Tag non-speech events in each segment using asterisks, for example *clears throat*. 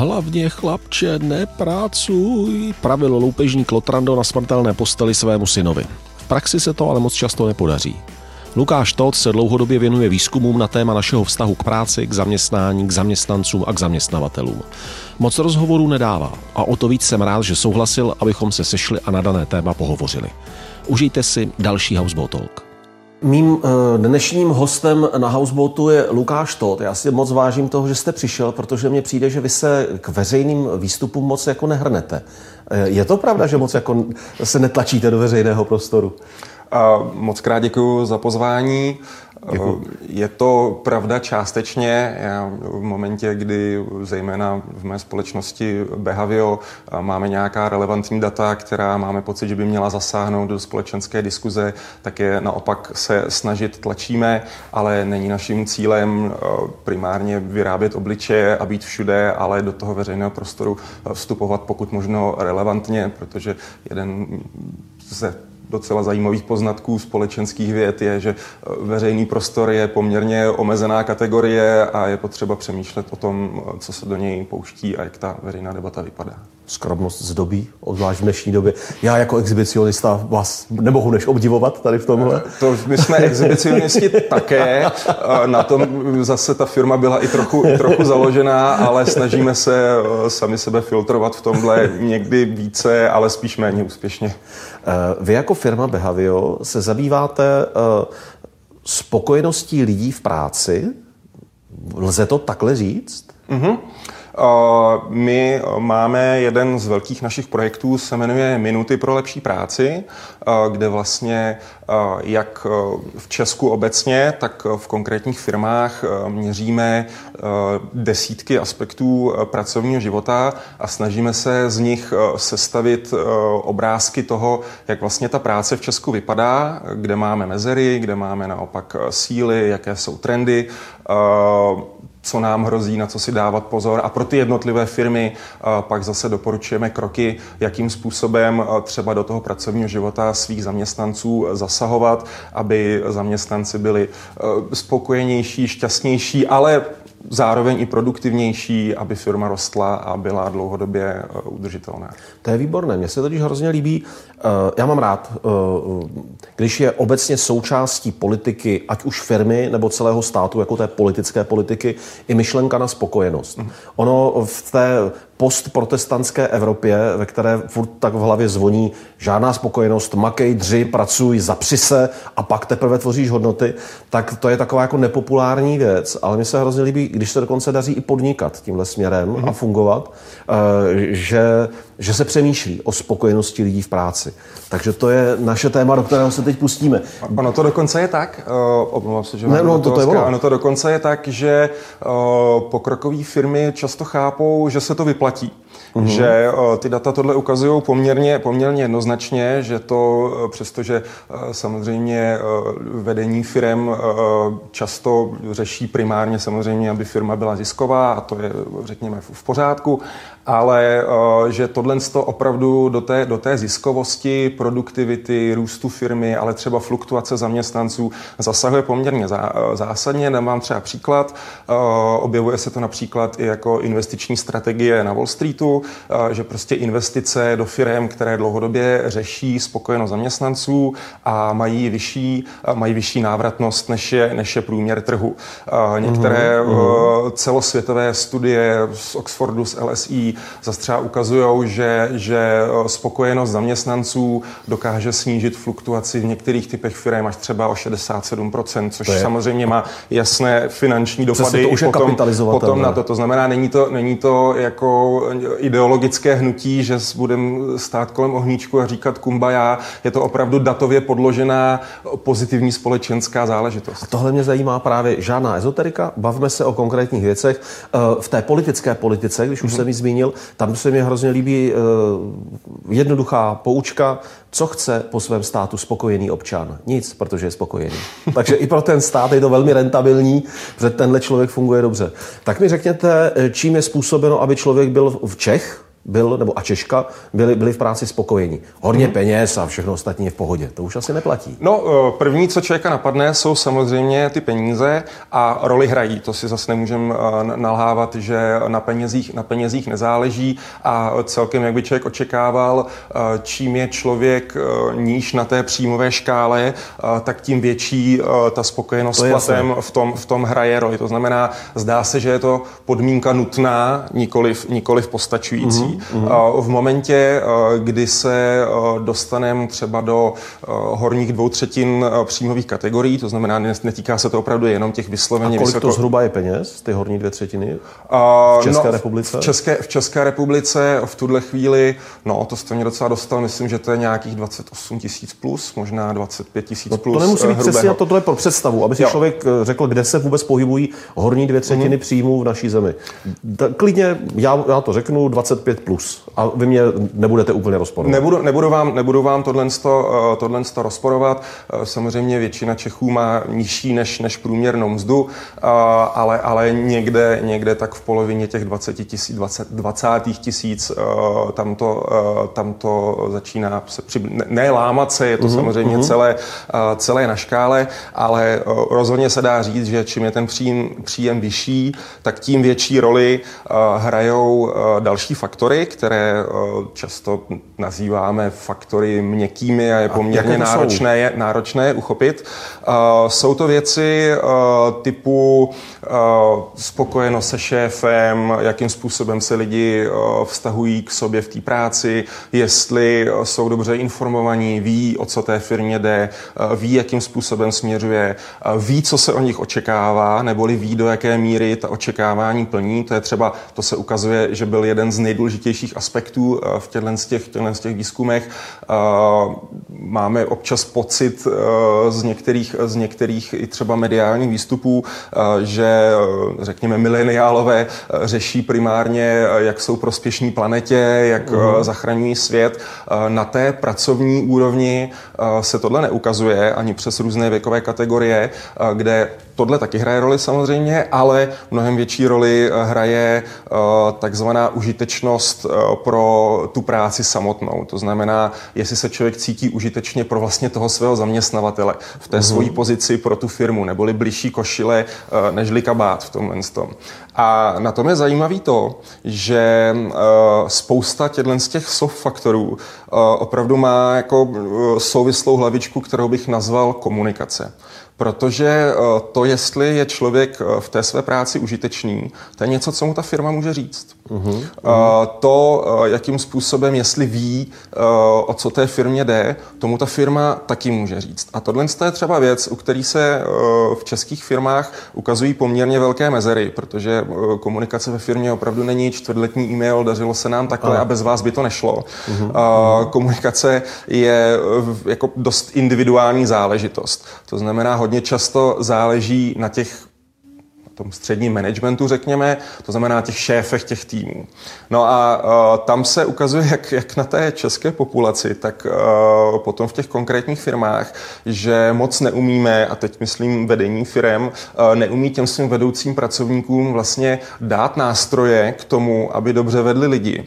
Hlavně chlapče, neprácuj, pravilo loupežní Klotrando na smrtelné posteli svému synovi. V praxi se to ale moc často nepodaří. Lukáš Todt se dlouhodobě věnuje výzkumům na téma našeho vztahu k práci, k zaměstnání, k zaměstnancům a k zaměstnavatelům. Moc rozhovorů nedává a o to víc jsem rád, že souhlasil, abychom se sešli a na dané téma pohovořili. Užijte si další Houseboat Talk. Mým eh, dnešním hostem na Houseboatu je Lukáš Todt. Já si moc vážím toho, že jste přišel, protože mně přijde, že vy se k veřejným výstupům moc jako nehrnete. Eh, je to pravda, že moc jako se netlačíte do veřejného prostoru? Moc krát děkuji za pozvání. Děkuji. Je to pravda částečně. Já v momentě, kdy zejména v mé společnosti Behavio máme nějaká relevantní data, která máme pocit, že by měla zasáhnout do společenské diskuze, tak je naopak se snažit tlačíme, ale není naším cílem primárně vyrábět obličeje a být všude, ale do toho veřejného prostoru vstupovat pokud možno relevantně, protože jeden ze docela zajímavých poznatků společenských věd je, že eh, veřejný prostor je poměrně omezená kategorie a je potřeba přemýšlet o tom, eh, co se do něj pouští a jak ta veřejná debata vypadá skromnost zdobí, obzvlášť v dnešní době. Já jako exhibicionista vás nemohu než obdivovat tady v tomhle. To my jsme exhibicionisti *laughs* také. Na tom zase ta firma byla i trochu, trochu založená, ale snažíme se eh, sami sebe filtrovat v tomhle někdy více, ale spíš méně úspěšně. Eh, vy jako firma Behavio se zabýváte eh, spokojeností lidí v práci. Lze to takhle říct? Mm-hmm. My máme jeden z velkých našich projektů, se jmenuje Minuty pro lepší práci, kde vlastně jak v Česku obecně, tak v konkrétních firmách měříme desítky aspektů pracovního života a snažíme se z nich sestavit obrázky toho, jak vlastně ta práce v Česku vypadá, kde máme mezery, kde máme naopak síly, jaké jsou trendy co nám hrozí, na co si dávat pozor. A pro ty jednotlivé firmy pak zase doporučujeme kroky, jakým způsobem třeba do toho pracovního života svých zaměstnanců zasahovat, aby zaměstnanci byli spokojenější, šťastnější, ale zároveň i produktivnější, aby firma rostla a byla dlouhodobě eh, udržitelná. To je výborné. Mně se totiž hrozně líbí, eh, já mám rád, eh, když je obecně součástí politiky, ať už firmy nebo celého státu, jako té politické politiky, i myšlenka na spokojenost. Ono v té postprotestantské Evropě, ve které furt tak v hlavě zvoní žádná spokojenost, makej, dři, pracuj, zapři se a pak teprve tvoříš hodnoty, tak to je taková jako nepopulární věc, ale mi se hrozně líbí, když se dokonce daří i podnikat tímhle směrem mm-hmm. a mhm. fungovat, eh, že, že se přemýšlí o spokojenosti lidí v práci. Takže to je naše téma, do kterého se teď pustíme. Ono to dokonce je tak, omlouvám se, že ne, no, to, to, je ono. ono to dokonce je tak, že pokrokové firmy často chápou, že se to vyplatí. Mm-hmm. Že uh, ty data tohle ukazují poměrně, poměrně jednoznačně, že to, uh, přestože uh, samozřejmě vedení firm často řeší primárně samozřejmě, aby firma byla zisková a to je, řekněme, v pořádku, ale že tohle opravdu do té, do té ziskovosti, produktivity, růstu firmy, ale třeba fluktuace zaměstnanců zasahuje poměrně zá, zásadně. Dám vám třeba příklad. Objevuje se to například i jako investiční strategie na Wall Streetu, že prostě investice do firm, které dlouhodobě řeší spokojenost zaměstnanců a mají vyšší, mají vyšší návratnost než je, než je průměr trhu. Některé uh-huh. celosvětové studie z Oxfordu, z LSI zase třeba ukazují, že, že spokojenost zaměstnanců dokáže snížit fluktuaci v některých typech firm až třeba o 67%, což samozřejmě má jasné finanční dopady to už potom, potom na to. To znamená, není to, není to jako ideologické hnutí, že budeme stát kolem ohníčku a říkat kumbaya. Je to opravdu datově podložená pozitivní společenská záležitost. A tohle mě zajímá právě žádná ezoterika. Bavme se o konkrétních věcech. Eh, v té politické politice, když už mm-hmm. jsem ji zmínil, tam se mi hrozně líbí uh, jednoduchá poučka, co chce po svém státu spokojený občan? Nic, protože je spokojený. *laughs* Takže i pro ten stát je to velmi rentabilní, protože tenhle člověk funguje dobře. Tak mi řekněte, čím je způsobeno, aby člověk byl v Čech, byl, nebo a Češka byli, byli v práci spokojení. Hodně hmm. peněz a všechno ostatní je v pohodě. To už asi neplatí. No, eh, první, co člověka napadne, jsou samozřejmě ty peníze a roli hrají. To si zase nemůžeme eh, nalhávat, že na penězích, na penězích nezáleží a celkem, jak by člověk očekával, eh, čím je člověk níž na té příjmové škále, tak tím větší ta spokojenost s platem v tom, v tom hraje roli. To znamená, zdá se, že je to podmínka nutná, nikoliv, nikoliv postačující. Mm-hmm. V momentě, kdy se dostaneme třeba do horních dvou třetin příjmových kategorií, to znamená, netýká se to opravdu jenom těch vysloveně A kolik vysoko... to zhruba je peněz, ty horní dvě třetiny v České no, republice? V České, v České republice v tuhle chvíli, no to jste mě docela dostal, myslím, že to je nějakých 28 tisíc plus, možná 25 tisíc no, plus. To nemusí být eh, přesně, to je pro představu, aby si jo. člověk eh, řekl, kde se vůbec pohybují horní dvě třetiny mm-hmm. příjmů v naší zemi. Klidně, já, já to řeknu, 25 plus. A vy mě nebudete úplně rozporovat. Nebudu, nebudu vám, nebudu vám tohle, eh, tohle rozporovat. Eh, samozřejmě většina Čechů má nižší než, než průměrnou mzdu, eh, ale, ale někde, někde tak v polovině těch 20 tisíc, 20, 20 tisíc tam to, tam to začíná se při, ne, ne lámat se, je to uh-huh, samozřejmě uh-huh. celé, celé na škále, ale rozhodně se dá říct, že čím je ten příjem, příjem vyšší, tak tím větší roli hrajou další faktory, které často nazýváme faktory měkkými a je poměrně a náročné, je, náročné je uchopit. Jsou to věci typu spokojenost se šéfem, jakým způsobem se lidi vztahují k sobě v té práci, jestli jsou dobře informovaní, ví, o co té firmě jde, ví, jakým způsobem směřuje, ví, co se o nich očekává, neboli ví, do jaké míry ta očekávání plní. To je třeba, to se ukazuje, že byl jeden z nejdůležitějších aspektů v těchto z těch, z těch výzkumech. Máme občas pocit z některých, z některých i třeba mediálních výstupů, že řekněme mileniálové řeší primárně, jak jsou prospěšní planetě, jak uh-huh. zachraňují svět. Na té pracovní úrovni se tohle neukazuje ani přes různé věkové kategorie, kde Tohle taky hraje roli samozřejmě, ale mnohem větší roli eh, hraje eh, takzvaná užitečnost eh, pro tu práci samotnou. To znamená, jestli se člověk cítí užitečně pro vlastně toho svého zaměstnavatele v té mm-hmm. svojí pozici pro tu firmu, neboli blížší košile nežli kabát v tomhle tom. A na tom je zajímavý to, že spousta těchto z těch soft faktorů opravdu má jako souvislou hlavičku, kterou bych nazval komunikace. Protože eh, to, jestli je člověk eh, v té své práci užitečný, to je něco, co mu ta firma může říct. Uh-huh. To, jakým způsobem, jestli ví, o co té firmě jde, tomu ta firma taky může říct. A tohle je třeba věc, u který se v českých firmách ukazují poměrně velké mezery, protože komunikace ve firmě opravdu není čtvrtletní e-mail, dařilo se nám takhle a bez vás by to nešlo. Uh-huh. Komunikace je jako dost individuální záležitost. To znamená, hodně často záleží na těch tom středním managementu, řekněme, to znamená těch šéfech těch týmů. No a uh, tam se ukazuje, jak, jak na té české populaci, tak uh, potom v těch konkrétních firmách, že moc neumíme, a teď myslím vedení firem, uh, neumí těm svým vedoucím pracovníkům vlastně dát nástroje k tomu, aby dobře vedli lidi.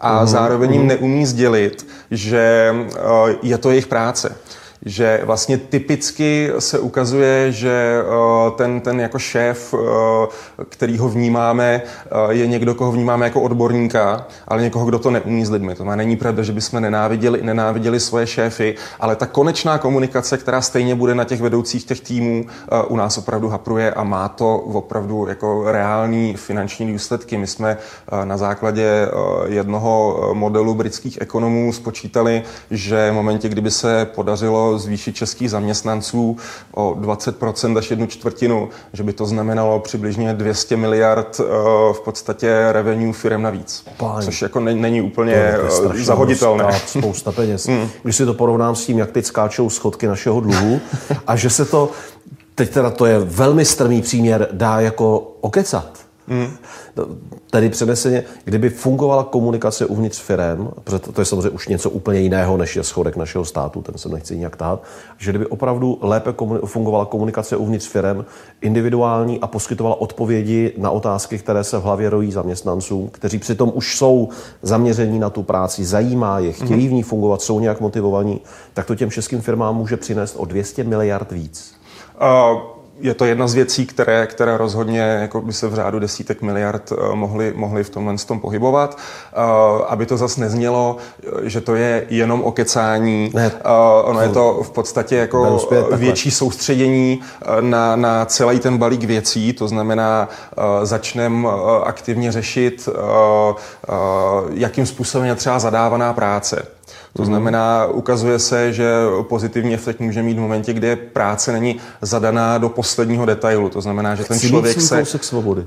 A uhum, zároveň jim neumí sdělit, že uh, je to jejich práce že vlastně typicky se ukazuje, že eh, ten, ten jako šéf, eh, který ho vnímáme, eh, je někdo, koho vnímáme jako odborníka, ale někoho, kdo to neumí s lidmi. To má není pravda, že bychom nenáviděli, nenáviděli svoje šéfy, ale ta konečná komunikace, která stejně bude na těch vedoucích těch týmů, u nás opravdu hapruje a má to opravdu jako reální finanční důsledky. My jsme na základě jednoho modelu britských ekonomů spočítali, že v momentě, kdyby se podařilo zvýšit českých zaměstnanců o 20% až jednu čtvrtinu, že by to znamenalo přibližně 200 miliard eh, v podstatě revenue firm navíc. Páň. Což jako není úplně eh, zahoditelné. Spousta peněz. *laughs* Hmm. Když si to porovnám s tím, jak teď skáčou schodky našeho dluhu a že se to, teď teda to je velmi strmý příměr, dá jako okecat Mm. Tedy přeneseně, kdyby fungovala komunikace uvnitř firm, protože to je samozřejmě už něco úplně jiného, než je schodek našeho státu, ten se nechci nějak tát, že kdyby opravdu lépe fungovala komunikace uvnitř firm, individuální a poskytovala odpovědi na otázky, které se v hlavě rojí zaměstnancům, kteří přitom už jsou zaměření na tu práci, zajímá je, chtějí v ní fungovat, jsou nějak motivovaní, tak to těm českým firmám může přinést o 200 miliard víc. Uh je to jedna z věcí, které, které rozhodně jako by se v řádu desítek miliard mohly, mohly v tomhle tom pohybovat. Uh, aby to zase neznělo, že to je jenom o kecání. Ne. Ono je to v podstatě jako uspět, větší soustředění na, na celý ten balík věcí, to znamená, začneme aktivně řešit, jakým způsobem je třeba zadávaná práce. To znamená, ukazuje se, že pozitivní efekt může mít v momentě, kdy práce není zadaná do posledního detailu. To znamená, že ten člověk se... svobody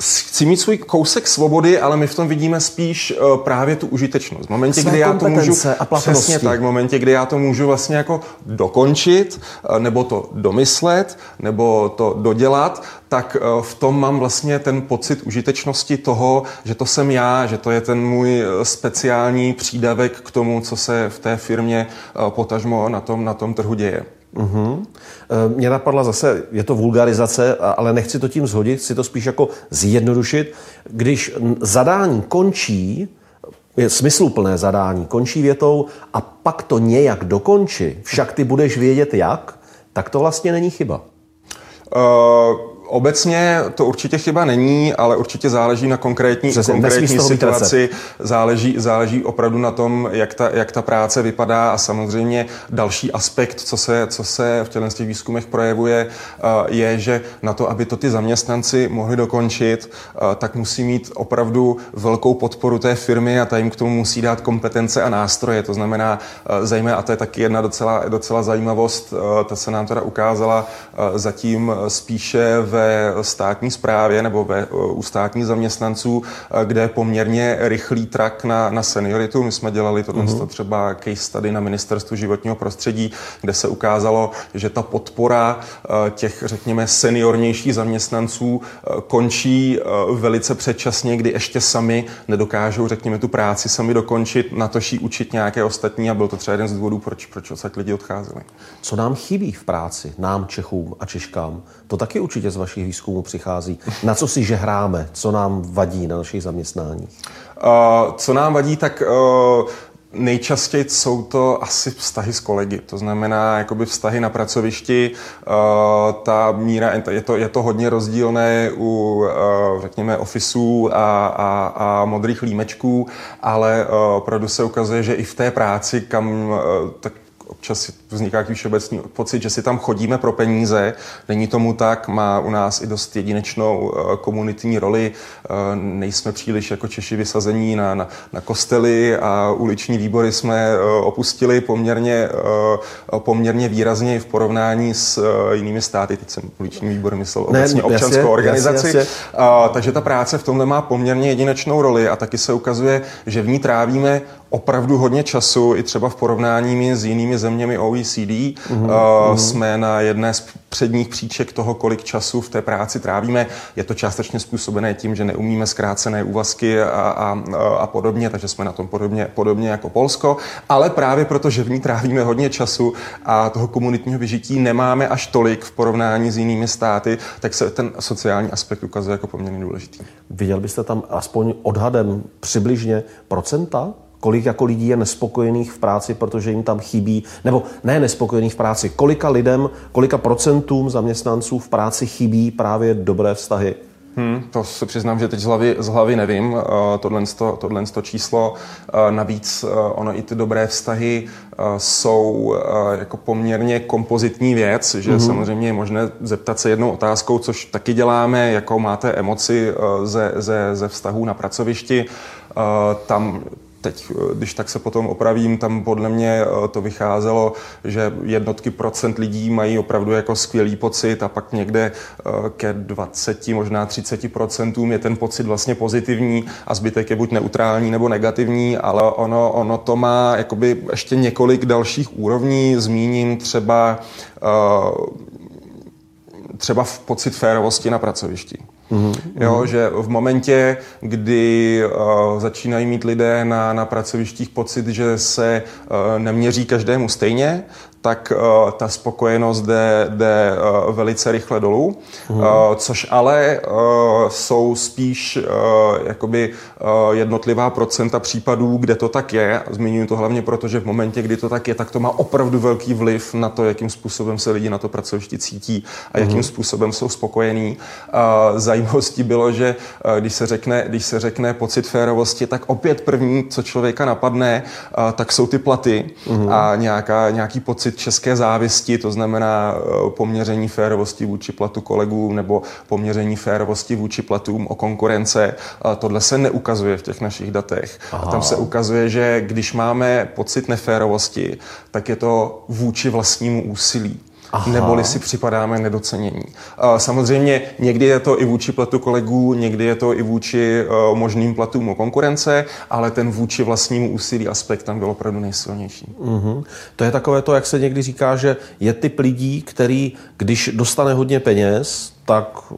chci mít svůj kousek svobody, ale my v tom vidíme spíš uh, právě tu užitečnost. V momentě, Své kdy já to můžu a přesně tak, v momentě, kdy já to můžu vlastně jako dokončit, uh, nebo to domyslet, nebo to dodělat, tak uh, v tom mám vlastně ten pocit užitečnosti toho, že to jsem já, že to je ten můj speciální přídavek k tomu, co se v té firmě potažmo na tom, na tom trhu děje. Uhum. Mě napadla zase, je to vulgarizace, ale nechci to tím zhodit, chci to spíš jako zjednodušit. Když zadání končí, je smysluplné zadání, končí větou a pak to nějak dokončí, však ty budeš vědět jak, tak to vlastně není chyba. Uh Obecně to určitě chyba není, ale určitě záleží na konkrétní, Přesně, konkrétní situaci. Záleží, záleží opravdu na tom, jak ta, jak ta práce vypadá a samozřejmě další aspekt, co se, co se v těchto těch výzkumech projevuje, eh, je, že na to, aby to ty zaměstnanci mohli dokončit, eh, tak musí mít opravdu velkou podporu té firmy a ta jim k tomu musí dát kompetence a nástroje. To znamená, eh, zejména, a to je taky jedna docela, docela zajímavost, ta se nám teda ukázala zatím spíše ve ve státní správě nebo ve, u státních zaměstnanců, kde je poměrně rychlý trak na, na senioritu. My jsme dělali tohle mm-hmm. třeba case study na ministerstvu životního prostředí, kde se ukázalo, že ta podpora eh, těch, řekněme, seniornějších zaměstnanců končí velice předčasně, kdy ještě sami nedokážou, řekněme, tu práci sami dokončit, na to učit nějaké ostatní a byl to třeba jeden z důvodů, proč, proč odsaď lidi odcházeli. Co nám chybí v práci, nám Čechům a Češkám? To taky určitě z vašich výzkumů přichází. Na co si žehráme? Co nám vadí na našich zaměstnáních? Uh, co nám vadí, tak uh, Nejčastěji jsou to asi vztahy s kolegy, to znamená jakoby vztahy na pracovišti. Uh, ta míra, je to, je to hodně rozdílné u, řekněme, ofisů a, a, a modrých límečků, ale opravdu se ukazuje, že i v té práci, kam tak občas vzniká takový všeobecný pocit, že si tam chodíme pro peníze. Není tomu tak, má u nás i dost jedinečnou eh, komunitní roli. Eh, nejsme příliš jako Češi vysazení na, na, na kostely a uliční výbory jsme eh, opustili poměrně, poměrně výrazně v porovnání s jinými státy. Teď jsem uliční výbor myslel obecně ne, občanskou jasně, organizaci. Jasně, jasně. Takže ta práce v tomhle má poměrně jedinečnou roli a taky se ukazuje, že v ní trávíme opravdu hodně času, i třeba v porovnání s jinými zeměmi OECD. Mm-hmm. Uh, jsme na jedné z předních příček toho, kolik času v té práci trávíme. Je to částečně způsobené tím, že neumíme zkrácené úvazky a, a, a podobně, takže jsme na tom podobně, podobně jako Polsko. Ale právě proto, že v ní trávíme hodně času a toho komunitního vyžití nemáme až tolik v porovnání s jinými státy, tak se ten sociální aspekt ukazuje jako poměrně důležitý. Viděl byste tam aspoň odhadem přibližně procenta kolik jako lidí je nespokojených v práci, protože jim tam chybí, nebo ne nespokojených v práci, kolika lidem, kolika procentům zaměstnanců v práci chybí právě dobré vztahy Hmm, to se přiznám, že teď z hlavy, z hlavy nevím, uh, tohle, tohle číslo. Uh, navíc uh, ono i ty dobré vztahy uh, jsou uh, jako poměrně kompozitní věc, že mm-hmm. samozřejmě je možné zeptat se jednou otázkou, což taky děláme, jakou máte emoci uh, ze, ze, ze vztahů na pracovišti. Uh, tam teď, eh, když tak se potom opravím, tam podle mě eh, to vycházelo, že jednotky procent lidí mají opravdu jako skvělý pocit a pak někde eh, ke 20, možná 30 procentům je ten pocit vlastně pozitivní a zbytek je buď neutrální nebo negativní, ale ono, ono to má jakoby ještě několik dalších úrovní. Zmíním třeba třeba v pocit férovosti na pracovišti. Mm-hmm. Jo, že v momentě, kdy uh, začínají mít lidé na, na pracovištích pocit, že se uh, neměří každému stejně, tak uh, ta spokojenost jde, jde uh, velice rychle dolů, mm. uh, což ale uh, jsou spíš uh, jakoby uh, jednotlivá procenta případů, kde to tak je. Zmiňuji to hlavně proto, že v momentě, kdy to tak je, tak to má opravdu velký vliv na to, jakým způsobem se lidi na to pracovišti cítí a jakým mm. způsobem jsou spokojení. Uh, zajímavostí bylo, že uh, když se řekne, když se řekne pocit férovosti, tak opět první, co člověka napadne, uh, tak jsou ty platy mm. a nějaká, nějaký pocit pocit české závisti, to znamená eh, poměření férovosti vůči platu kolegů nebo poměření férovosti vůči platům o konkurence. Tohle se neukazuje v těch našich datech. Aha. A tam se ukazuje, že když máme pocit neférovosti, tak je to vůči vlastnímu úsilí. Aha. neboli si připadáme nedocenění. Samozřejmě někdy je to i vůči platu kolegů, někdy je to i vůči e, možným platům o konkurence, ale ten vůči vlastnímu úsilí aspekt tam byl opravdu nejsilnější. Mm-hmm. To je takové to, jak se někdy říká, že je typ lidí, který, když dostane hodně peněz, tak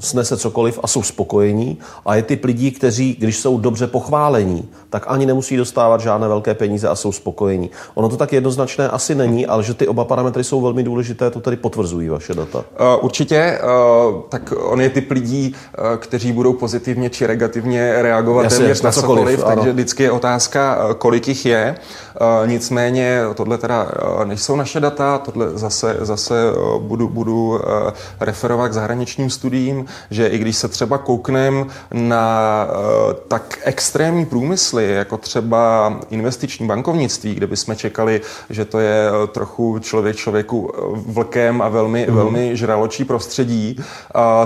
snese cokoliv a jsou spokojení. A je typ lidí, kteří, když jsou dobře pochválení, tak ani nemusí dostávat žádné velké peníze a jsou spokojení. Ono to tak jednoznačné asi není, ale že ty oba parametry jsou velmi důležité, to tady potvrzují vaše data. Uh, určitě, uh, tak on je typ lidí, uh, kteří budou pozitivně či negativně reagovat Jasně, téměř na cokoliv, cokoliv takže vždycky je otázka, kolik jich je. Nicméně tohle teda nejsou naše data, tohle zase, zase budu, budu referovat k zahraničním studiím, že i když se třeba kouknem na tak extrémní průmysly, jako třeba investiční bankovnictví, kde bychom čekali, že to je eh, trochu člověk člověku eh, vlkem a velmi, mm. velmi žraločí prostředí,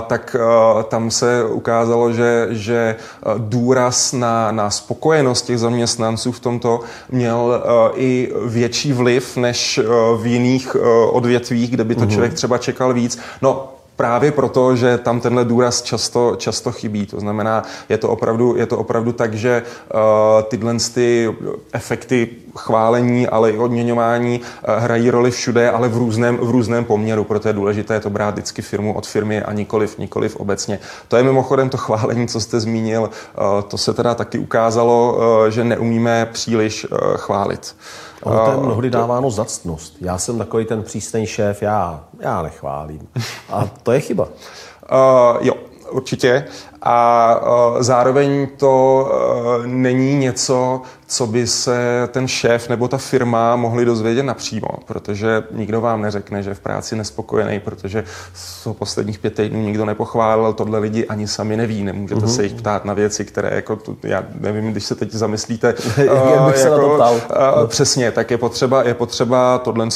tak eh, tam se ukázalo, že, že důraz na, na spokojenost těch zaměstnanců v tomto měl i větší vliv než v jiných odvětvích, kde by to mhm. člověk třeba čekal víc. No, právě proto, že tam tenhle důraz často, často chybí. To znamená, je to opravdu, je to opravdu tak, že uh, tyhle ty efekty chválení, ale i odměňování uh, hrají roli všude, ale v různém, v různém poměru. Proto je důležité to brát vždycky firmu od firmy a nikoliv, nikoliv obecně. To je mimochodem to chválení, co jste zmínil. Uh, to se teda taky ukázalo, uh, že neumíme příliš uh, chválit. Ono to je mnohdy dáváno za ctnost. Já jsem takový ten přísný šéf, já, já nechválím. A to je chyba. Uh, jo, určitě. A uh, zároveň to uh, není něco, co by se ten šéf nebo ta firma mohli dozvědět napřímo, protože nikdo vám neřekne, že v práci nespokojený, protože z posledních pět týdnů nikdo nepochválil, tohle lidi ani sami neví, nemůžete mm-hmm. se jich ptát na věci, které jako, tu, já nevím, když se teď zamyslíte, *laughs* uh, bych se jako, na to ptal. Uh, přesně, tak je potřeba, je potřeba tohle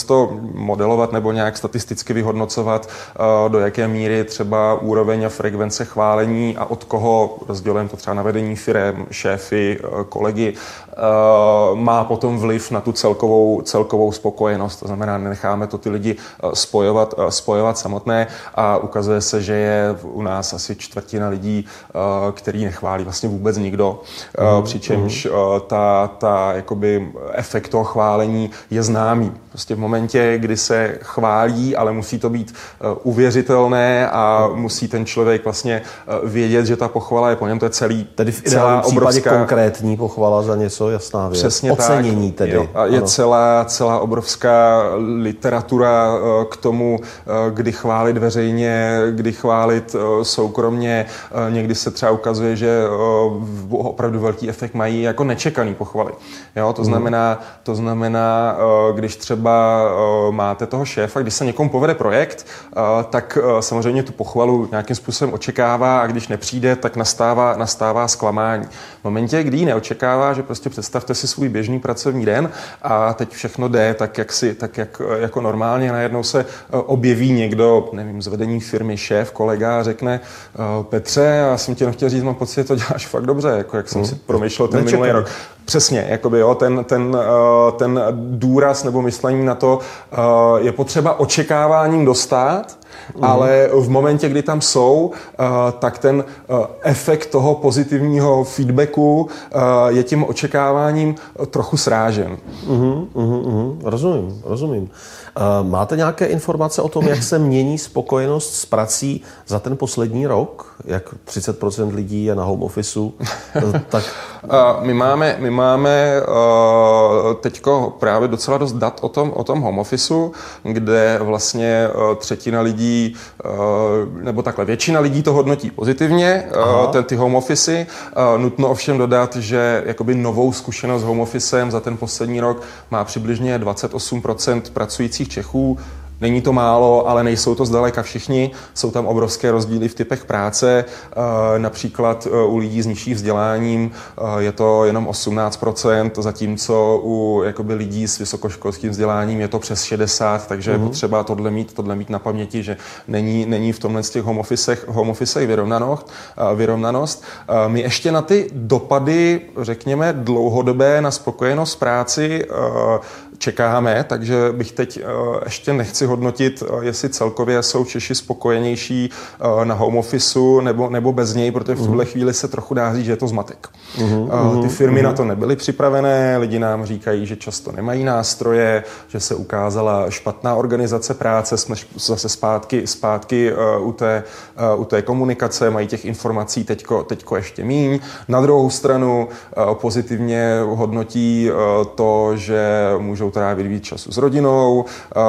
modelovat nebo nějak statisticky vyhodnocovat, uh, do jaké míry třeba úroveň a frekvence chválení a od koho, rozdělujeme to třeba na vedení firem, šéfy, kolegy, Eh, má potom vliv na tu celkovou, celkovou spokojenost. To znamená, necháme to ty lidi eh, spojovat, eh, spojovat samotné a ukazuje se, že je u nás asi čtvrtina lidí, který nechválí vlastně vůbec nikdo, mm, přičemž mm. ta, ta jakoby efekt toho chválení je známý. Prostě v momentě, kdy se chválí, ale musí to být uvěřitelné a musí ten člověk vlastně vědět, že ta pochvala je po něm, to je celý, Tedy v celá obrovská... konkrétní pochvala za něco, jasná věc. Přesně Ocenění tak. tedy. Jo. A je celá, celá obrovská literatura eh, k tomu, eh, kdy chválit veřejně, kdy chválit eh, soukromně. Někdy se třeba ukazuje, že opravdu velký efekt mají jako nečekaný pochvaly. Jo, to, mhm. znamená, to znamená, když třeba máte toho šéfa, když se někomu povede projekt, tak samozřejmě tu pochvalu nějakým způsobem očekává a když nepřijde, tak nastává, nastává zklamání. V momentě, kdy ji neočekává, že prostě představte si svůj běžný pracovní den a teď všechno jde tak, jak si, tak jak, jako normálně. Najednou se eh, objeví někdo, nevím, z vedení firmy, šéf, kolega a řekne eh, Petře, já jsem tě chtěl říct, mám pocit, že to děláš fakt dobře, jako jak jsem hmm. si promýšlel ten Nečekám. minulý rok. Přesně, jakoby, jo, ten, ten, eh, ten důraz nebo myšlení na to je potřeba očekáváním dostat, Mm. Ale v momentě, kdy tam jsou, tak ten efekt toho pozitivního feedbacku je tím očekáváním trochu srážen. Mm, mm, mm, rozumím, rozumím. Máte nějaké informace o tom, jak se mění spokojenost s prací za ten poslední rok? Jak 30% lidí je na home officeu? tak... *laughs* My máme, my máme teďko právě docela dost dat o tom, o tom home officeu, kde vlastně třetina lidí, nebo takhle většina lidí to hodnotí pozitivně, ten, ty home office. Nutno ovšem dodat, že jakoby novou zkušenost s home officem za ten poslední rok má přibližně 28% pracujících Čechů. Není to málo, ale nejsou to zdaleka všichni. Jsou tam obrovské rozdíly v typech práce. Eh, například eh, u lidí s nižším vzděláním eh, je to jenom 18%, zatímco u jakoby, lidí s vysokoškolským vzděláním je to přes 60%, takže mm-hmm. je mhm. potřeba tohle mít, tohle mít na paměti, že není, není v tomhle z těch home officech, home officech vyrovnanost, vyrovnanost. My ještě na ty dopady, řekněme, dlouhodobé na spokojenost práci čekáme, takže bych teď ještě nechci hodnotit, eh, jestli celkově jsou Češi spokojenější eh, na home officeu nebo, nebo bez něj, protože v tuhle mhm. chvíli se trochu dá říct, že je to zmatek. Uh-huh, ty firmy uh-huh. na to nebyly připravené, lidi nám říkají, že často nemají nástroje, že se ukázala špatná organizace práce, jsme zase zpátky, zpátky u, té, u té komunikace, mají těch informací teďko, teďko ještě míň. Na druhou stranu pozitivně hodnotí to, že můžou trávit víc času s rodinou,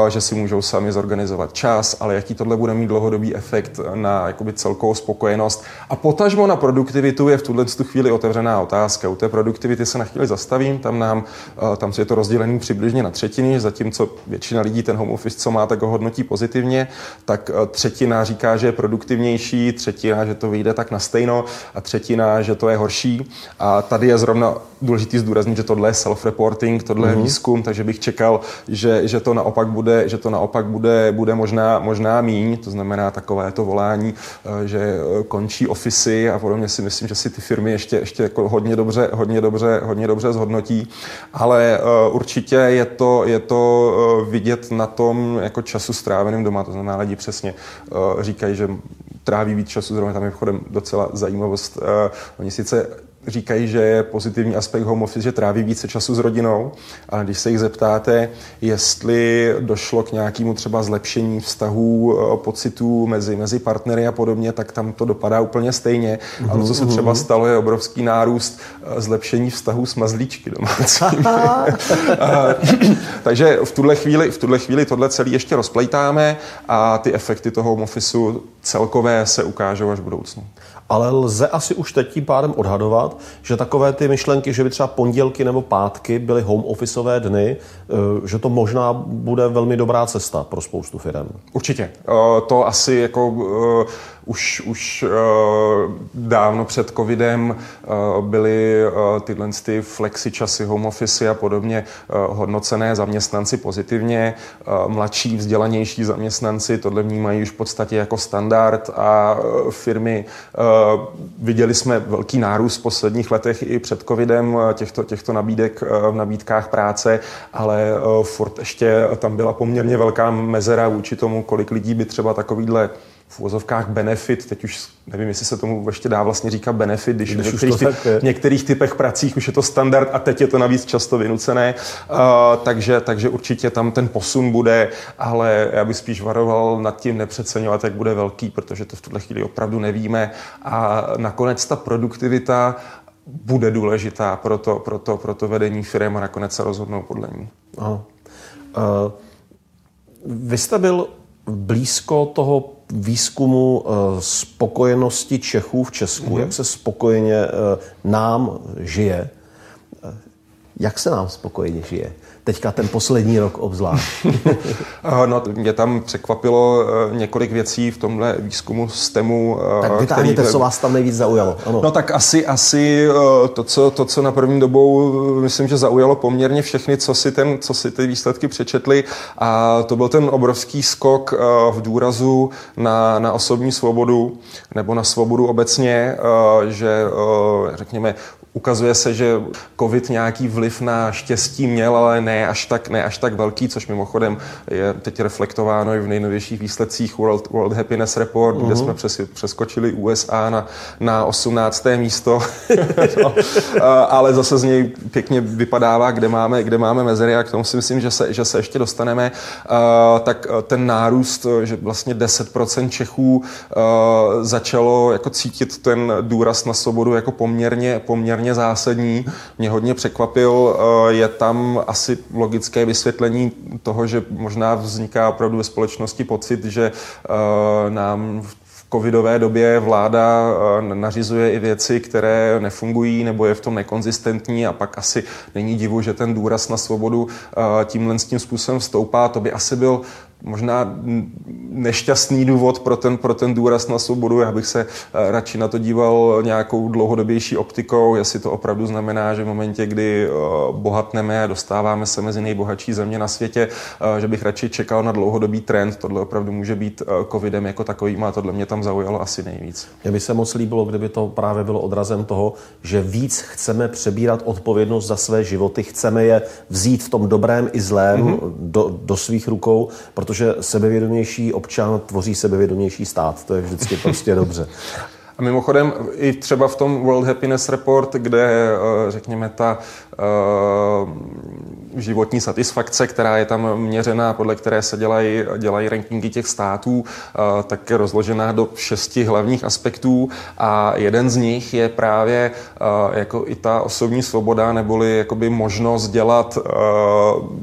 že si můžou sami zorganizovat čas, ale jaký tohle bude mít dlouhodobý efekt na jakoby celkovou spokojenost. A potažmo na produktivitu je v tuhle chvíli otevřená otázka. U té produktivity se na chvíli zastavím, tam nám, eh, tam je to rozdělený přibližně na třetiny, zatímco většina lidí ten home office, co má, tak ho hodnotí pozitivně, tak eh, třetina říká, že je produktivnější, třetina, že to vyjde tak na stejno a třetina, že to je horší. A tady je zrovna důležitý zdůraznit, že tohle je self-reporting, tohle mm-hmm. je mhm. výzkum, takže bych čekal, že, že to naopak bude, že to naopak bude, bude možná, možná míň, to znamená takové to volání, eh, že eh, končí ofisy a podobně si myslím, že si ty firmy ještě, ještě jako hodně dobře, hodně dobře, hodně dobře zhodnotí, ale eh, určitě je to, je to vidět na tom jako času stráveným doma, to znamená lidi přesně říkají, že tráví víc času, zrovna tam je vchodem docela zajímavost. Oni sice říkají, že je pozitivní aspekt home office, že tráví více času s rodinou, ale když se jich zeptáte, jestli došlo k nějakému třeba zlepšení vztahů, eh, pocitů mezi, mezi partnery a podobně, tak tam to dopadá úplně stejně. Mm-hmm, ale co se třeba mhm. stalo, je obrovský nárůst eh, zlepšení vztahů s mazlíčky domácí. *laughs* *clears throat* takže v tuhle, chvíli, v tuhle chvíli tohle celé ještě rozplejtáme a ty efekty toho home officeu celkové se ukážou až v budoucnu ale lze asi už teď tím pádem odhadovat, že takové ty myšlenky, že by třeba pondělky nebo pátky byly home officeové dny, eh, že to možná bude velmi dobrá cesta pro spoustu firm. Určitě. Eh, to asi jako eh, už, už uh, dávno před covidem uh, byly uh, tyhle ty flexi časy, home office a podobně hodnocené zaměstnanci pozitivně. Mladší, vzdělanější zaměstnanci tohle vnímají už v podstatě jako standard a firmy viděli jsme velký nárůst v posledních letech i před covidem těchto, těchto nabídek v nabídkách práce, ale furt ještě tam byla poměrně velká mezera vůči tomu, kolik lidí by třeba takovýhle v úvozovkách benefit, teď už nevím, jestli se tomu ještě dá vlastně říkat benefit, když, když v, některých, ty, v některých typech pracích už je to standard a teď je to navíc často vynucené, uh, takže, takže určitě tam ten posun bude, ale já bych spíš varoval nad tím nepřeceňovat, jak bude velký, protože to v tuhle chvíli opravdu nevíme a nakonec ta produktivita bude důležitá pro to, pro to, pro to vedení firmy a nakonec se rozhodnou podle ní. Aha. Uh, vy jste byl blízko toho výzkumu eh, spokojenosti Čechů v Česku, mm-hmm. jak se spokojeně eh, nám žije. Eh, jak se nám spokojeně žije? teďka ten poslední rok obzvlášť? *laughs* no, mě tam překvapilo několik věcí v tomhle výzkumu STEMu. Tak vytáhněte, který... co vás tam nejvíc zaujalo. Ano. No tak asi, asi to, co, to, co na první dobou myslím, že zaujalo poměrně všechny, co si, ten, co si ty výsledky přečetli a to byl ten obrovský skok v důrazu na, na osobní svobodu nebo na svobodu obecně, že řekněme ukazuje se, že COVID nějaký vliv na štěstí měl, ale ne až tak, ne až tak velký, což mimochodem je teď reflektováno i v nejnovějších výsledcích World, World Happiness Report, uh-huh. kde mhm. jsme přes, přeskočili USA na, na 18. místo, *laughs* no, ale zase z něj pěkně vypadává, kde máme, kde máme mezery a k tomu si myslím, že se, že se ještě dostaneme, tak ten nárůst, že vlastně 10% Čechů začalo jako cítit ten důraz na svobodu jako poměrně, poměrně zásadní. Mě hodně překvapil, je tam asi logické vysvětlení toho, že možná vzniká opravdu ve společnosti pocit, že nám covidové době vláda eh, nařizuje i věci, které nefungují nebo je v tom nekonzistentní a pak asi není divu, že ten důraz na svobodu eh, tímhle s tím způsobem stoupá. To by asi byl možná nešťastný důvod pro ten, pro ten důraz na svobodu. Já bych se eh, radši na to díval nějakou dlouhodobější optikou, jestli to opravdu znamená, že v momentě, kdy eh, bohatneme a dostáváme se mezi nejbohatší země na světě, eh, že bych radši čekal na dlouhodobý trend. Tohle opravdu může být covidem jako takovým a tohle mě tam zaujalo asi nejvíc. Mně by se moc líbilo, kdyby to právě bylo odrazem toho, že víc chceme přebírat odpovědnost za své životy, chceme je vzít v tom dobrém i zlém mm-hmm. do, do svých rukou, protože sebevědomější občan tvoří sebevědomější stát. To je vždycky prostě dobře. *laughs* A mimochodem i třeba v tom World Happiness Report, kde eh, řekněme ta Eh, životní satisfakce, která je tam měřená, podle které se dělají, dělají rankingy těch států, eh, tak je rozložená do šesti hlavních aspektů a jeden z nich je právě eh, jako i ta osobní svoboda neboli jakoby možnost dělat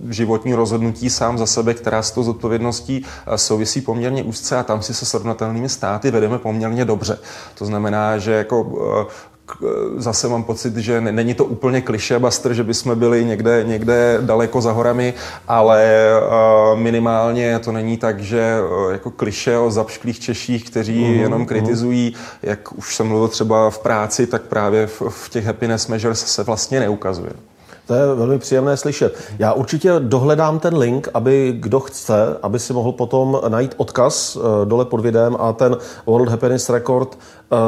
životní rozhodnutí sám za sebe, která s tou zodpovědností souvisí poměrně úzce a tam si se srovnatelnými státy vedeme poměrně dobře. To znamená, že jako zase mám pocit, že není to úplně klišebuster, že bychom byli někde, někde daleko za horami, ale minimálně to není tak, že jako kliše o zapšklých Češích, kteří uhum, jenom kritizují, jak už jsem mluvil třeba v práci, tak právě v, v těch happiness measures se vlastně neukazuje. To je velmi příjemné slyšet. Já určitě dohledám ten link, aby kdo chce, aby si mohl potom najít odkaz eh, dole pod videem a ten World Happiness Record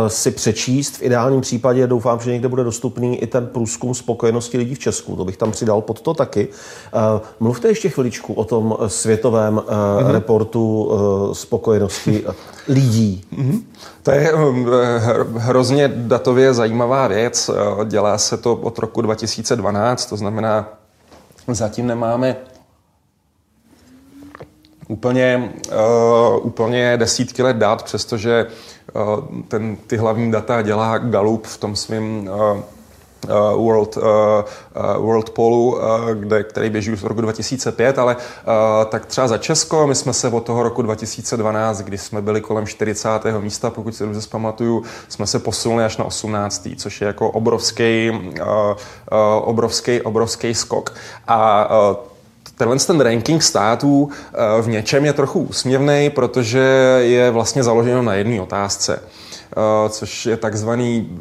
si přečíst. V ideálním případě doufám, že někde bude dostupný i ten průzkum spokojenosti lidí v Česku. To bych tam přidal pod to taky. Eh, mluvte ještě chviličku o tom světovém mm-hmm. reportu spokojenosti *laughs* lidí. Mm-hmm. To je hrozně datově zajímavá věc. Dělá se to od roku 2012, to znamená, zatím nemáme úplně, uh, úplně desítky let dat, přestože uh, ten, ty hlavní data dělá Gallup v tom svém uh, Uh, World, uh, uh, World Polu, kde, který běží už v roku 2005, ale tak třeba za Česko, my jsme se od toho roku 2012, kdy jsme byli kolem 40. místa, pokud si dobře zpamatuju, jsme se posunuli až na 18. což je jako obrovský, obrovský, obrovský skok. A tenhle ten ranking států v něčem je trochu úsměvný, protože je vlastně založen na jedné otázce což je takzvaný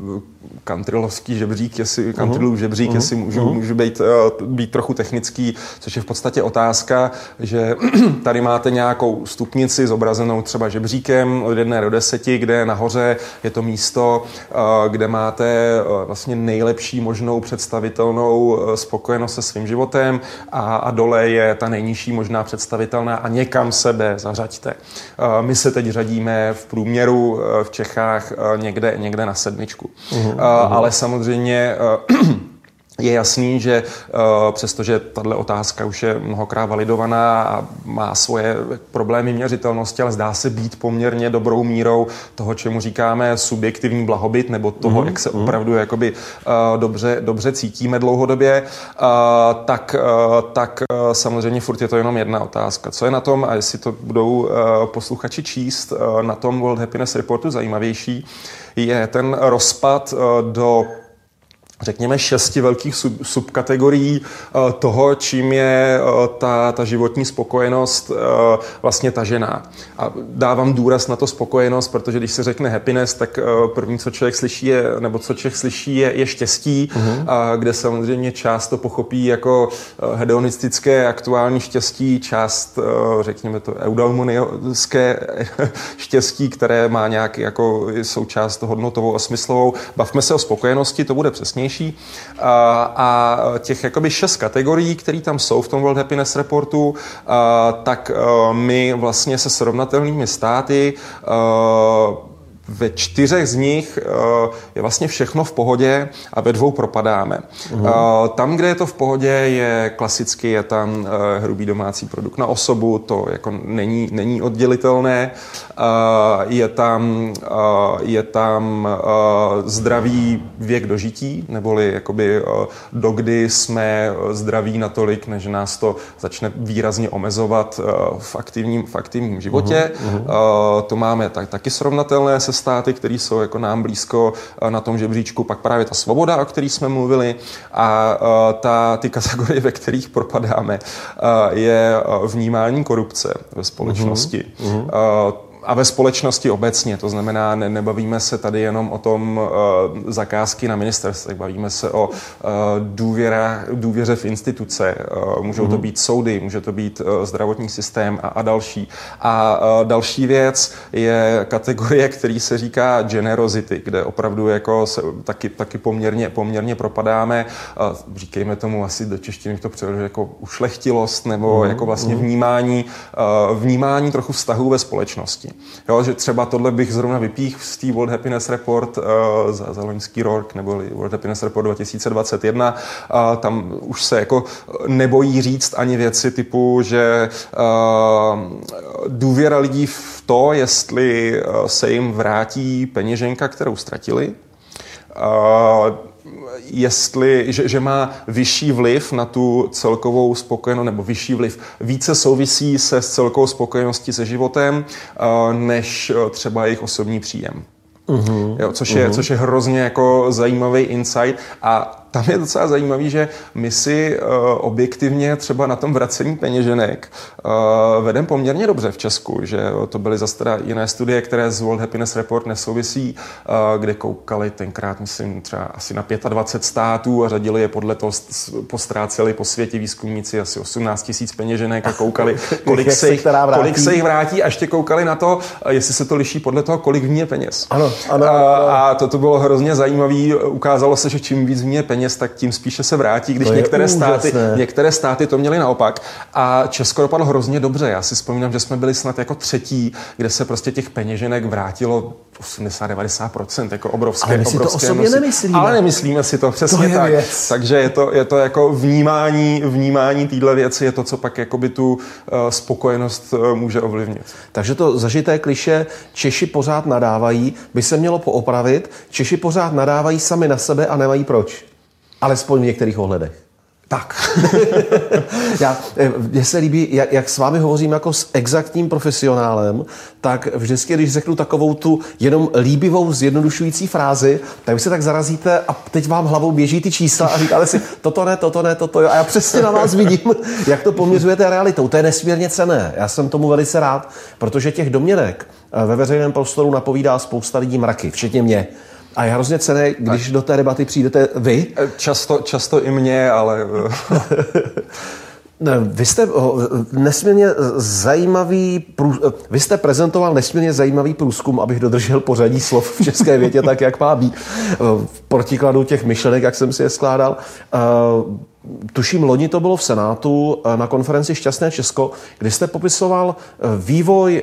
countrylovský žebřík, jestli uh-huh. žebřík, uh-huh. jestli můžu, uh-huh. můžu být, uh, být trochu technický, což je v podstatě otázka, že *clears throat* tady máte nějakou stupnici zobrazenou třeba žebříkem od jedné do deseti, kde nahoře je to místo, uh, kde máte uh, vlastně nejlepší možnou představitelnou spokojenost se svým životem a, a dole je ta nejnižší možná představitelná a někam sebe zařaďte. My se teď řadíme v průměru v Čechách někde, někde na sedmičku. Uh-huh ale samozřejmě *clears throat* je jasný, že uh, přestože tahle otázka už je mnohokrát validovaná a má svoje problémy měřitelnosti, ale zdá se být poměrně dobrou mírou toho, čemu říkáme subjektivní blahobyt, nebo toho, mm-hmm. jak se mhm. opravdu jakoby, uh, dobře, dobře cítíme dlouhodobě, uh, tak, tak samozřejmě furt je to jenom jedna otázka. Co je na tom, a jestli to budou posluchači číst, na tom World Happiness Reportu zajímavější, je ten rozpad do řekněme, šesti velkých sub, subkategorií uh, toho, čím je uh, ta, ta životní spokojenost uh, vlastně tažená. A dávám důraz na to spokojenost, protože když se řekne happiness, tak první, co člověk slyší, je, nebo co člověk slyší, je, je štěstí, uh-huh. a kde samozřejmě část to pochopí jako hedonistické aktuální štěstí, část, řekněme to, eudaimonické *laughs* štěstí, které má nějaký jako součást hodnotovou a smyslovou. Bavme se o spokojenosti, to bude přesně silnější. A těch jakoby šest kategorií, které tam jsou v tom World Happiness Reportu, tak my vlastně se srovnatelnými státy ve čtyřech z nich eh, je vlastně všechno v pohodě a ve dvou propadáme. Uhum. Tam, kde je to v pohodě, je klasicky, je tam eh, hrubý domácí produkt na osobu, to jako není, není oddělitelné. Je tam, je tam zdravý věk dožití, neboli jakoby dokdy jsme zdraví natolik, než nás to začne výrazně omezovat v aktivním, v aktivním životě. Uhum. To máme tak, taky srovnatelné se státy, které jsou jako nám blízko eh, na tom žebříčku, pak právě ta svoboda, o které jsme mluvili, a eh, ta, ty kategorie, *laughs* ve kterých propadáme, eh, je vnímání korupce ve společnosti. Mm-hmm a ve společnosti obecně. To znamená, ne, nebavíme se tady jenom o tom uh, zakázky na ministerstvech, bavíme se o uh, důvěra, důvěře v instituce. Uh, můžou to mhm. být soudy, může to být uh, zdravotní systém a, a další. A uh, další věc je kategorie, který se říká generosity, kde opravdu jako se taky, taky poměrně, poměrně propadáme. Uh, říkejme tomu asi do češtiny to přeložit jako ušlechtilost nebo mm. jako vlastně mhm. vnímání, uh, vnímání trochu vztahů ve společnosti. Jo, že třeba tohle bych zrovna vypích z té World Happiness Report uh, za, za loňský rok, nebo World Happiness Report 2021. Uh, tam už se jako nebojí říct ani věci typu, že uh, důvěra lidí v to, jestli se jim vrátí peněženka, kterou ztratili, uh, jestli, že, že má vyšší vliv na tu celkovou spokojenost, nebo vyšší vliv, více souvisí se s celkovou spokojeností se životem, eh, než eh, třeba jejich osobní příjem. Uh-huh. Jo, což, je, uh-huh. což je hrozně jako zajímavý insight a tam je docela zajímavý, že my si uh, objektivně třeba na tom vracení peněženek uh, vedem poměrně dobře v Česku, že to byly zase teda jiné studie, které z World Happiness Report nesouvisí, uh, kde koukali tenkrát, myslím, třeba asi na 25 států a řadili je podle toho, postráceli po světě výzkumníci asi 18 tisíc peněženek a koukali, *laughs* kolik, se jich, kolik se jich vrátí a ještě koukali na to, jestli se to liší podle toho, kolik v ní je peněz. Ano, ano, ano. A, a to, to bylo hrozně zajímavé. Ukázalo se, že čím víc v ní je peněz, peněz, tak tím spíše se vrátí, když některé státy, některé státy to měly naopak. A Česko dopadlo hrozně dobře. Já si vzpomínám, že jsme byli snad jako třetí, kde se prostě těch peněženek vrátilo 80-90%, jako obrovské. Ale my si to osobně nemyslíme. Ale nemyslíme si to, přesně to je tak. Věc. Takže je to, je to jako vnímání, vnímání téhle věci, je to, co pak jakoby tu uh, spokojenost uh, může ovlivnit. Takže to zažité kliše Češi pořád nadávají, by se mělo poopravit. Češi pořád nadávají sami na sebe a nemají proč. Alespoň v některých ohledech. Tak. *laughs* Já, eh, mně se líbí, jak, jak s vámi hovořím jako s exaktním profesionálem, tak vždycky, když řeknu takovou tu jenom líbivou, zjednodušující frázi, tak vy se tak zarazíte a teď vám hlavou běží ty čísla a říkáte si, toto ne, toto ne, toto jo. A já přesně na vás vidím, *laughs* jak to poměřujete realitou. To je nesmírně cené. Já jsem tomu velice rád, protože těch domněnek eh, ve veřejném prostoru napovídá spousta lidí mraky, včetně mě. A je hrozně cené, když tak. do té debaty přijdete vy. Často, často i mě, ale... *laughs* Vy jste nesmírně zajímavý, vy jste prezentoval nesmírně zajímavý průzkum, abych dodržel pořadí slov v české větě tak, jak má být. V protikladu těch myšlenek, jak jsem si je skládal. Tuším, loni to bylo v Senátu na konferenci Šťastné Česko, kdy jste popisoval vývoj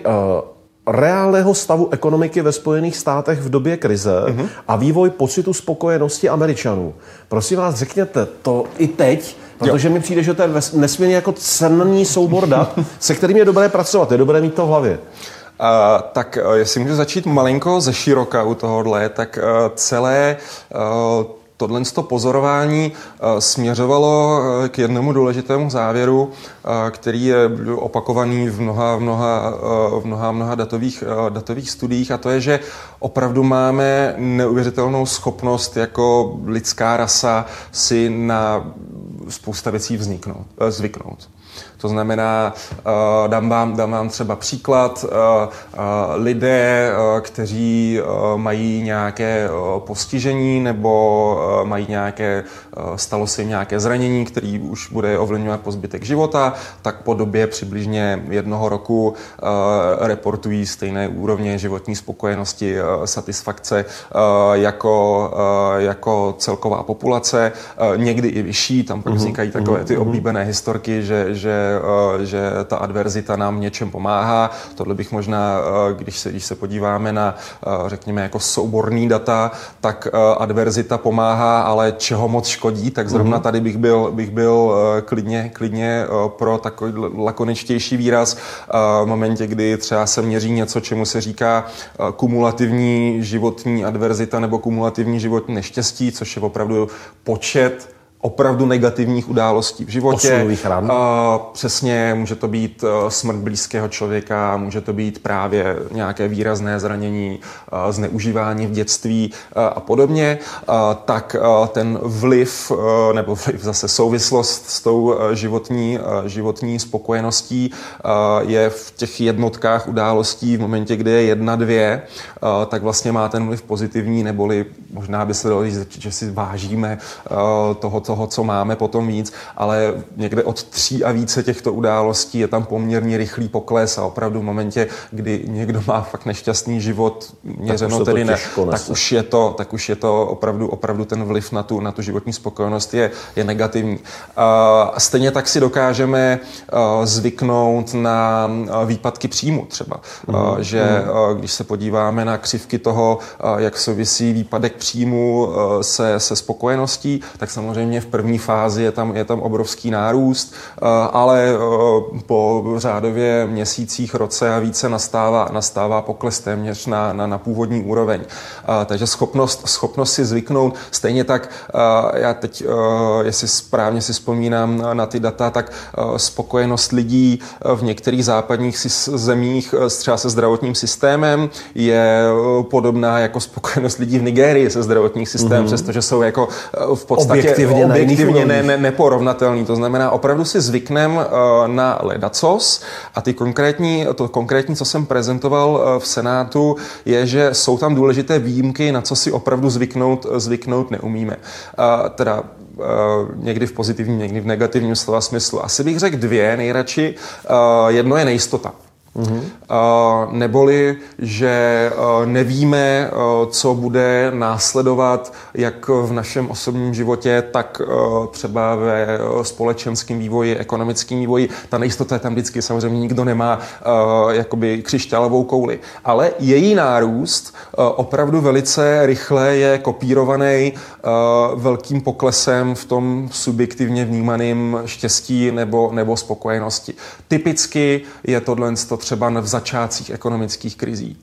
reálného stavu ekonomiky ve Spojených státech v době krize uh-huh. a vývoj pocitu spokojenosti Američanů. Prosím vás, řekněte to i teď, protože jo. mi přijde, že to je nesmírně jako cenný soubor dat, se kterým je dobré pracovat, je dobré mít to v hlavě. Uh, tak uh, jestli můžu začít malinko ze široka u tohohle, tak uh, celé uh, tohle pozorování eh, směřovalo eh, k jednomu důležitému závěru, eh, který je opakovaný v mnoha, mnoha, v mnoha, mnoha datových, datových studiích a to je, že opravdu máme neuvěřitelnou schopnost jako lidská rasa si na spousta věcí vzniknout, zvyknout. To znamená, dám vám, dám vám třeba příklad, lidé, kteří mají nějaké postižení nebo mají nějaké, stalo se jim nějaké zranění, který už bude ovlivňovat po zbytek života, tak po době přibližně jednoho roku reportují stejné úrovně životní spokojenosti, satisfakce jako, jako celková populace, někdy i vyšší, tam pak mhm, vznikají takové ty mhm, mhm. oblíbené historky, že, že, že ta adverzita nám něčem pomáhá. Tohle bych možná, když se, když se podíváme na, řekněme, jako souborný data, tak adverzita pomáhá, ale čeho moc škodí, tak zrovna tady bych byl, bych byl klidně, klidně pro takový lakoničtější výraz v momentě, kdy třeba se měří něco, čemu se říká kumulativní životní adverzita nebo kumulativní životní neštěstí, což je opravdu počet opravdu negativních událostí v životě. ran. Uh, přesně, může to být uh, smrt blízkého člověka, může to být právě nějaké výrazné zranění, uh, zneužívání v dětství uh, a podobně. Uh, tak uh, ten vliv, uh, nebo vliv zase souvislost s tou uh, životní, uh, životní spokojeností uh, je v těch jednotkách událostí v momentě, kdy je jedna, dvě, uh, tak vlastně má ten vliv pozitivní, neboli možná by se dalo říct, že si vážíme uh, toho, co toho, co máme, potom víc, ale někde od tří a více těchto událostí je tam poměrně rychlý pokles a opravdu v momentě, kdy někdo má fakt nešťastný život, měřeno tedy ne, tak už je to, tak už je to opravdu, opravdu ten vliv na tu, na tu životní spokojenost je, je negativní. Uh, stejně tak si dokážeme uh, zvyknout na výpadky příjmu třeba, mm. uh, že uh, když se podíváme na křivky toho, uh, jak souvisí výpadek příjmu uh, se, se spokojeností, tak samozřejmě v první fázi je tam, je tam obrovský nárůst, eh, ale eh, po řádově měsících, roce a více nastává, nastává pokles téměř na, na, na původní úroveň. Eh, takže schopnost, schopnost si zvyknout, stejně tak, já teď, jestli správně si vzpomínám na ty data, tak spokojenost lidí v některých západních zemích třeba se zdravotním systémem je podobná jako spokojenost lidí v Nigérii se zdravotním systémem, mm-hmm. přestože jsou jako v podstatě objektivně objektivně ne, ne, neporovnatelný. To znamená, opravdu si zvyknem uh, na ledacos a ty konkrétní, to konkrétní, co jsem prezentoval uh, v Senátu, je, že jsou tam důležité výjimky, na co si opravdu zvyknout, zvyknout neumíme. Teda někdy v pozitivním, někdy v negativním slova smyslu. Asi bych řekl dvě nejradši. Jedno je nejistota. Mm-hmm. Uh, neboli, že uh, nevíme, uh, co bude následovat jak v našem osobním životě, tak uh, třeba ve společenském vývoji, ekonomickém vývoji. Ta nejistota je tam vždycky, samozřejmě nikdo nemá jakoby křišťálovou kouli. Ale její nárůst opravdu velice rychle je kopírovaný velkým poklesem v tom subjektivně vnímaném štěstí nebo, nebo spokojenosti. Typicky je tohle třeba v začátcích ekonomických krizí.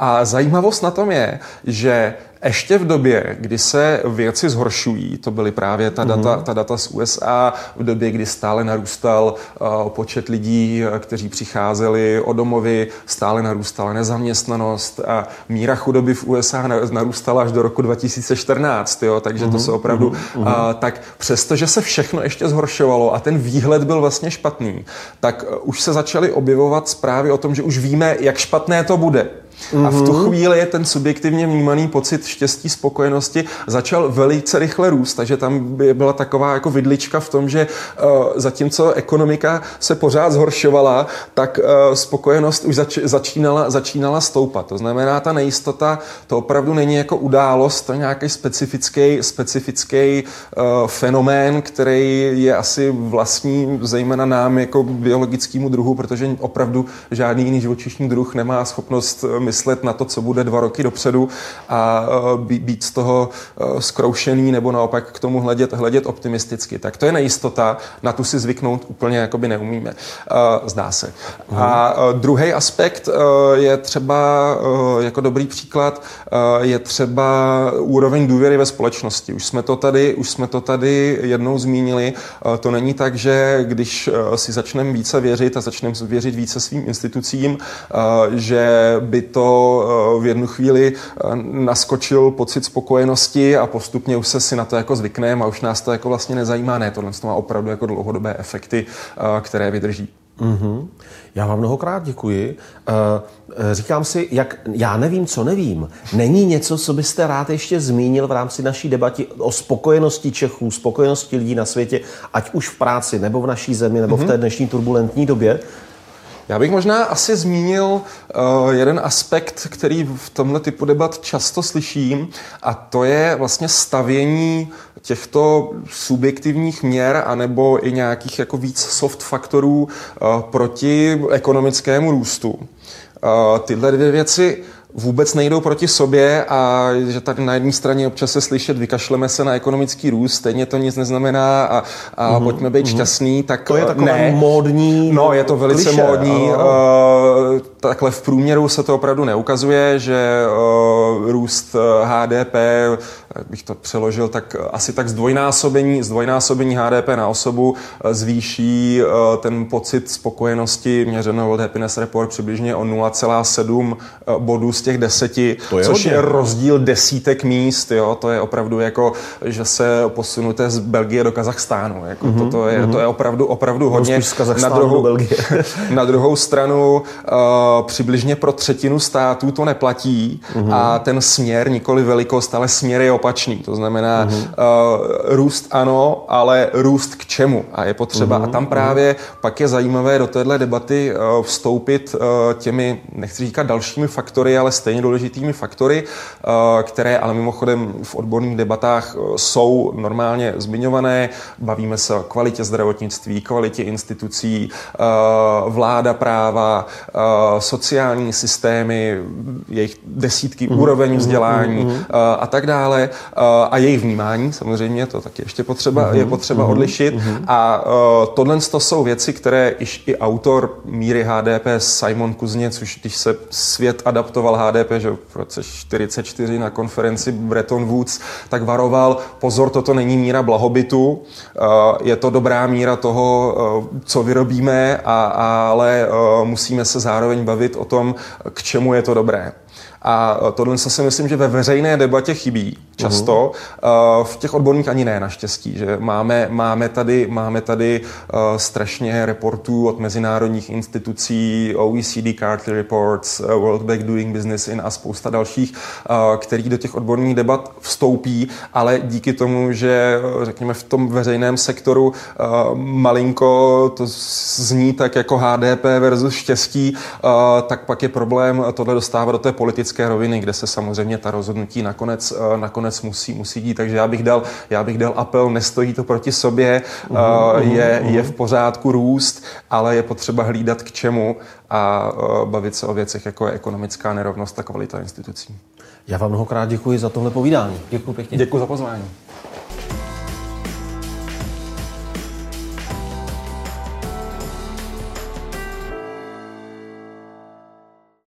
A zajímavost na tom je, že ještě v době, kdy se věci zhoršují, to byly právě ta data, mm-hmm. ta data z USA, v době, kdy stále narůstal uh, počet lidí, kteří přicházeli o domovy, stále narůstala nezaměstnanost a míra chudoby v USA narůstala až do roku 2014, jo, takže to se opravdu... Mm-hmm. Uh, tak přestože se všechno ještě zhoršovalo a ten výhled byl vlastně špatný, tak uh, už se začaly objevovat zprávy o tom, že už víme, jak špatné to bude. Bude. Mm-hmm. A v tu mhm. chvíli je ten subjektivně vnímaný pocit štěstí, spokojenosti začal velice rychle růst, takže tam by byla taková jako vidlička v tom, že uh, zatímco ekonomika se pořád zhoršovala, tak uh, spokojenost už zač- začínala, začínala stoupat. To znamená, ta nejistota to opravdu není jako událost, to je nějaký specifický, specifický uh, fenomén, který je asi vlastní zejména nám jako biologickému druhu, protože opravdu žádný jiný živočišný druh nemá schopnost myslet na to, co bude dva roky dopředu a e, být z toho e, zkroušený nebo naopak k tomu hledět, hledět optimisticky. Tak to je nejistota, na tu si zvyknout úplně jakoby neumíme, e, zdá se. A druhý aspekt je třeba, jako dobrý příklad, je třeba úroveň důvěry ve společnosti. Už jsme to tady, už jsme to tady jednou zmínili. To není tak, že když si začneme více věřit a začneme věřit více svým institucím, že by to to v jednu chvíli naskočil pocit spokojenosti a postupně už se si na to jako zvykneme a už nás to jako vlastně nezajímá. Ne, tohle to má opravdu jako dlouhodobé efekty, které vydrží. Mm-hmm. Já vám mnohokrát děkuji. Uh, říkám si, jak já nevím, co nevím. Není něco, co byste rád ještě zmínil v rámci naší debaty o spokojenosti Čechů, spokojenosti lidí na světě, ať už v práci, nebo v naší zemi, nebo mm-hmm. v té dnešní turbulentní době? Já bych možná asi zmínil uh, jeden aspekt, který v tomhle typu debat často slyším, a to je vlastně stavění těchto subjektivních měr anebo i nějakých jako víc soft faktorů uh, proti ekonomickému růstu. Uh, tyhle dvě věci vůbec nejdou proti sobě a že tady na jedné straně občas se slyšet, vykašleme se na ekonomický růst, stejně to nic neznamená a, a mm-hmm. pojďme být mm-hmm. šťastný, tak To je takové ne. módní No, je to velice kliše, módní. Uh, takhle v průměru se to opravdu neukazuje, že uh, růst HDP, bych to přeložil, tak asi tak zdvojnásobení, zdvojnásobení HDP na osobu zvýší uh, ten pocit spokojenosti měřeno World Happiness Report přibližně o 0,7 bodů z těch deseti, to je což hodně. je rozdíl desítek míst, jo, to je opravdu jako, že se posunete z Belgie do Kazachstánu, jako mm-hmm, to, to, je, mm-hmm. to je opravdu, opravdu hodně. Na druhou, Belgie. *laughs* na druhou stranu uh, přibližně pro třetinu států to neplatí mm-hmm. a ten směr, nikoli velikost, ale směr je opačný, to znamená mm-hmm. uh, růst ano, ale růst k čemu a je potřeba mm-hmm. a tam právě mm-hmm. pak je zajímavé do téhle debaty uh, vstoupit uh, těmi, nechci říkat dalšími faktory, ale stejně důležitými faktory, eh, které ale mimochodem v odborných debatách jsou normálně zmiňované. Bavíme se o kvalitě zdravotnictví, kvalitě institucí, eh, vláda práva, sociální systémy, jejich desítky mm, úroveň vzdělání mm, a tak dále a jejich vnímání, samozřejmě, to taky ještě potřeba, mm, je potřeba mm, odlišit. Mm, a tohle jsou věci, které již i autor míry HDP Simon Kuzněc, už když se svět adaptoval HDP, že v roce 44 na konferenci Bretton Woods, tak varoval, pozor, toto není míra blahobytu, eh, je to dobrá míra toho, eh, co vyrobíme, ale eh, musíme se zároveň bavit o tom, k čemu je to dobré. A tohle si myslím, že ve veřejné debatě chybí často. Uh-huh. V těch odborných ani ne, naštěstí. Že máme, máme tady, máme tady uh, strašně reportů od mezinárodních institucí, OECD Cartley Reports, uh, World Bank Doing Business in a spousta dalších, který do těch odborných debat vstoupí, ale díky tomu, že řekněme v tom veřejném sektoru malinko to zní tak jako HDP versus štěstí, tak pak je problém tohle dostávat do té politické roviny, kde se samozřejmě ta rozhodnutí nakonec, nakonec nakonec musí, musí dít. Takže já bych dal, já bych dal apel, nestojí to proti sobě, uh, je, je v pořádku růst, ale je potřeba hlídat k čemu a uh, bavit se o věcech, jako je ekonomická nerovnost a kvalita institucí. Já vám mnohokrát děkuji za tohle povídání. Děkuji pěkně. Děkuji za pozvání.